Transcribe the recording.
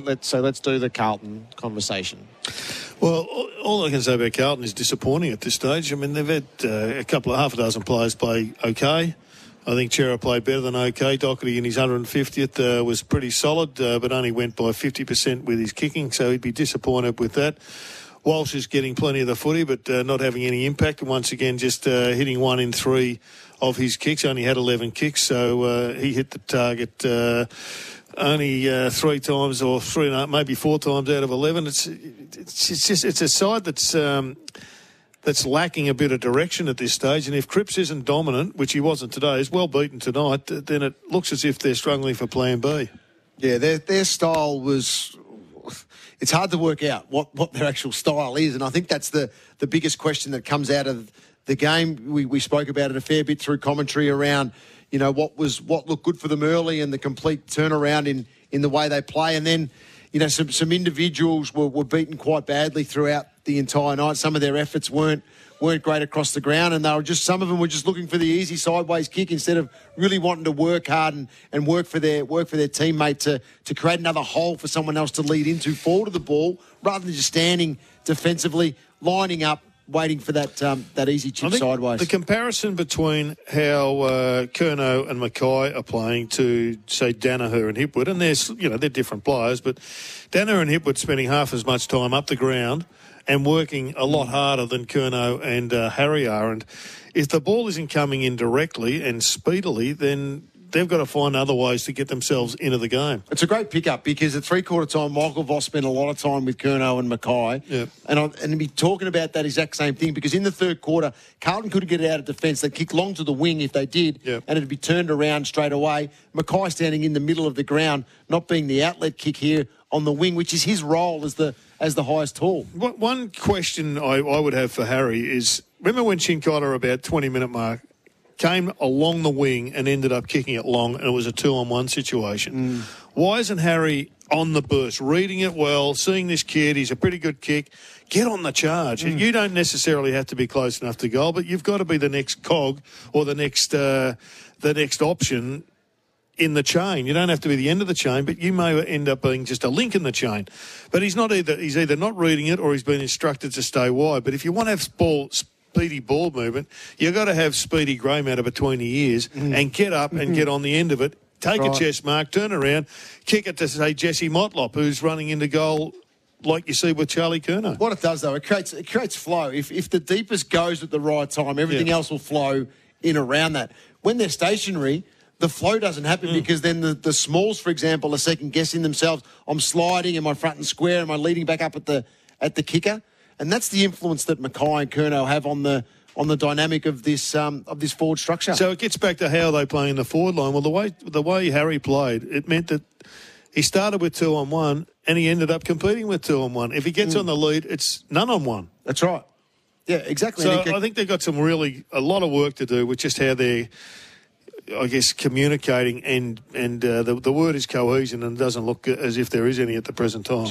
Let's so let's do the Carlton conversation. Well, all I can say about Carlton is disappointing at this stage. I mean, they've had uh, a couple of half a dozen players play okay. I think Cerra played better than okay. Docherty in his 150th uh, was pretty solid, uh, but only went by 50% with his kicking, so he'd be disappointed with that. Walsh is getting plenty of the footy, but uh, not having any impact. And once again, just uh, hitting one in three of his kicks. Only had 11 kicks, so uh, he hit the target only uh, three times or three and a half, maybe four times out of 11. It's, it's, it's just, it's a side that's, um, that's lacking a bit of direction at this stage. And if Cripps isn't dominant, which he wasn't today, is well beaten tonight, then it looks as if they're struggling for plan B. Yeah, their, their style was. It's hard to work out what, what their actual style is. And I think that's the, the biggest question that comes out of the game. We, we spoke about it a fair bit through commentary around you know, what was what looked good for them early and the complete turnaround in, in the way they play. And then, you know, some, some individuals were, were beaten quite badly throughout the entire night. Some of their efforts weren't weren't great across the ground, and they were just some of them were just looking for the easy sideways kick instead of really wanting to work hard and, and work for their work for their teammate to to create another hole for someone else to lead into, fall to the ball rather than just standing defensively, lining up, waiting for that um, that easy chip sideways. The comparison between how uh, Curnow and McKay are playing to say Daniher and Hipwood, and there's you know they're different players, but Daniher and Hipwood spending half as much time up the ground and working a lot harder than Curnow and uh, Harry are, and if the ball isn't coming in directly and speedily, then they've got to find other ways to get themselves into the game. It's a great pickup because at three quarter time, Michael Voss spent a lot of time with Curnow and McKay. Yep. And, I, and be talking about that exact same thing because in the third quarter, Carlton couldn't get it out of defence. They'd kick long to the wing if they did, yep. and it'd be turned around straight away. McKay standing in the middle of the ground, not being the outlet kick here on the wing, which is his role as the as the highest tall. One question I, I would have for Harry is remember when Cincotta about 20 minute mark came along the wing and ended up kicking it long, and it was a two on one situation. Mm. Why isn't Harry on the burst, reading it well, seeing this kid? He's a pretty good kick. Get on the charge. Mm. You don't necessarily have to be close enough to goal, but you've got to be the next cog or the next uh, the next option in the chain. You don't have to be the end of the chain, but you may end up being just a link in the chain. But he's not either. He's either not reading it or he's been instructed to stay wide. But if you want to have ball speedy ball movement, you've got to have speedy grey matter between the ears mm. and get up and mm-hmm. get on the end of it. Take right. a chest mark, turn around, kick it to say Jesse Motlop, who's running into goal like you see with Charlie Curnow. What it does though, it creates it creates flow. If if the deepest goes at the right time, everything yeah. else will flow in around that. When they're stationary, the flow doesn't happen mm. because then the, the smalls, for example, are second guessing themselves. I'm sliding, am I front and square? Am I leading back up at the at the kicker? And that's the influence that McKay and Curnow have on the on the dynamic of this um, of this forward structure. So it gets back to how they play in the forward line. Well, the way the way Harry played, it meant that he started with two on one and he ended up competing with two on one. If he gets mm. on the lead, it's none on one. That's right. Yeah, exactly. So I think they've got some really a lot of work to do with just how they're. I guess communicating and and uh, the the word is cohesion and it doesn't look as if there is any at the present time.